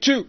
two.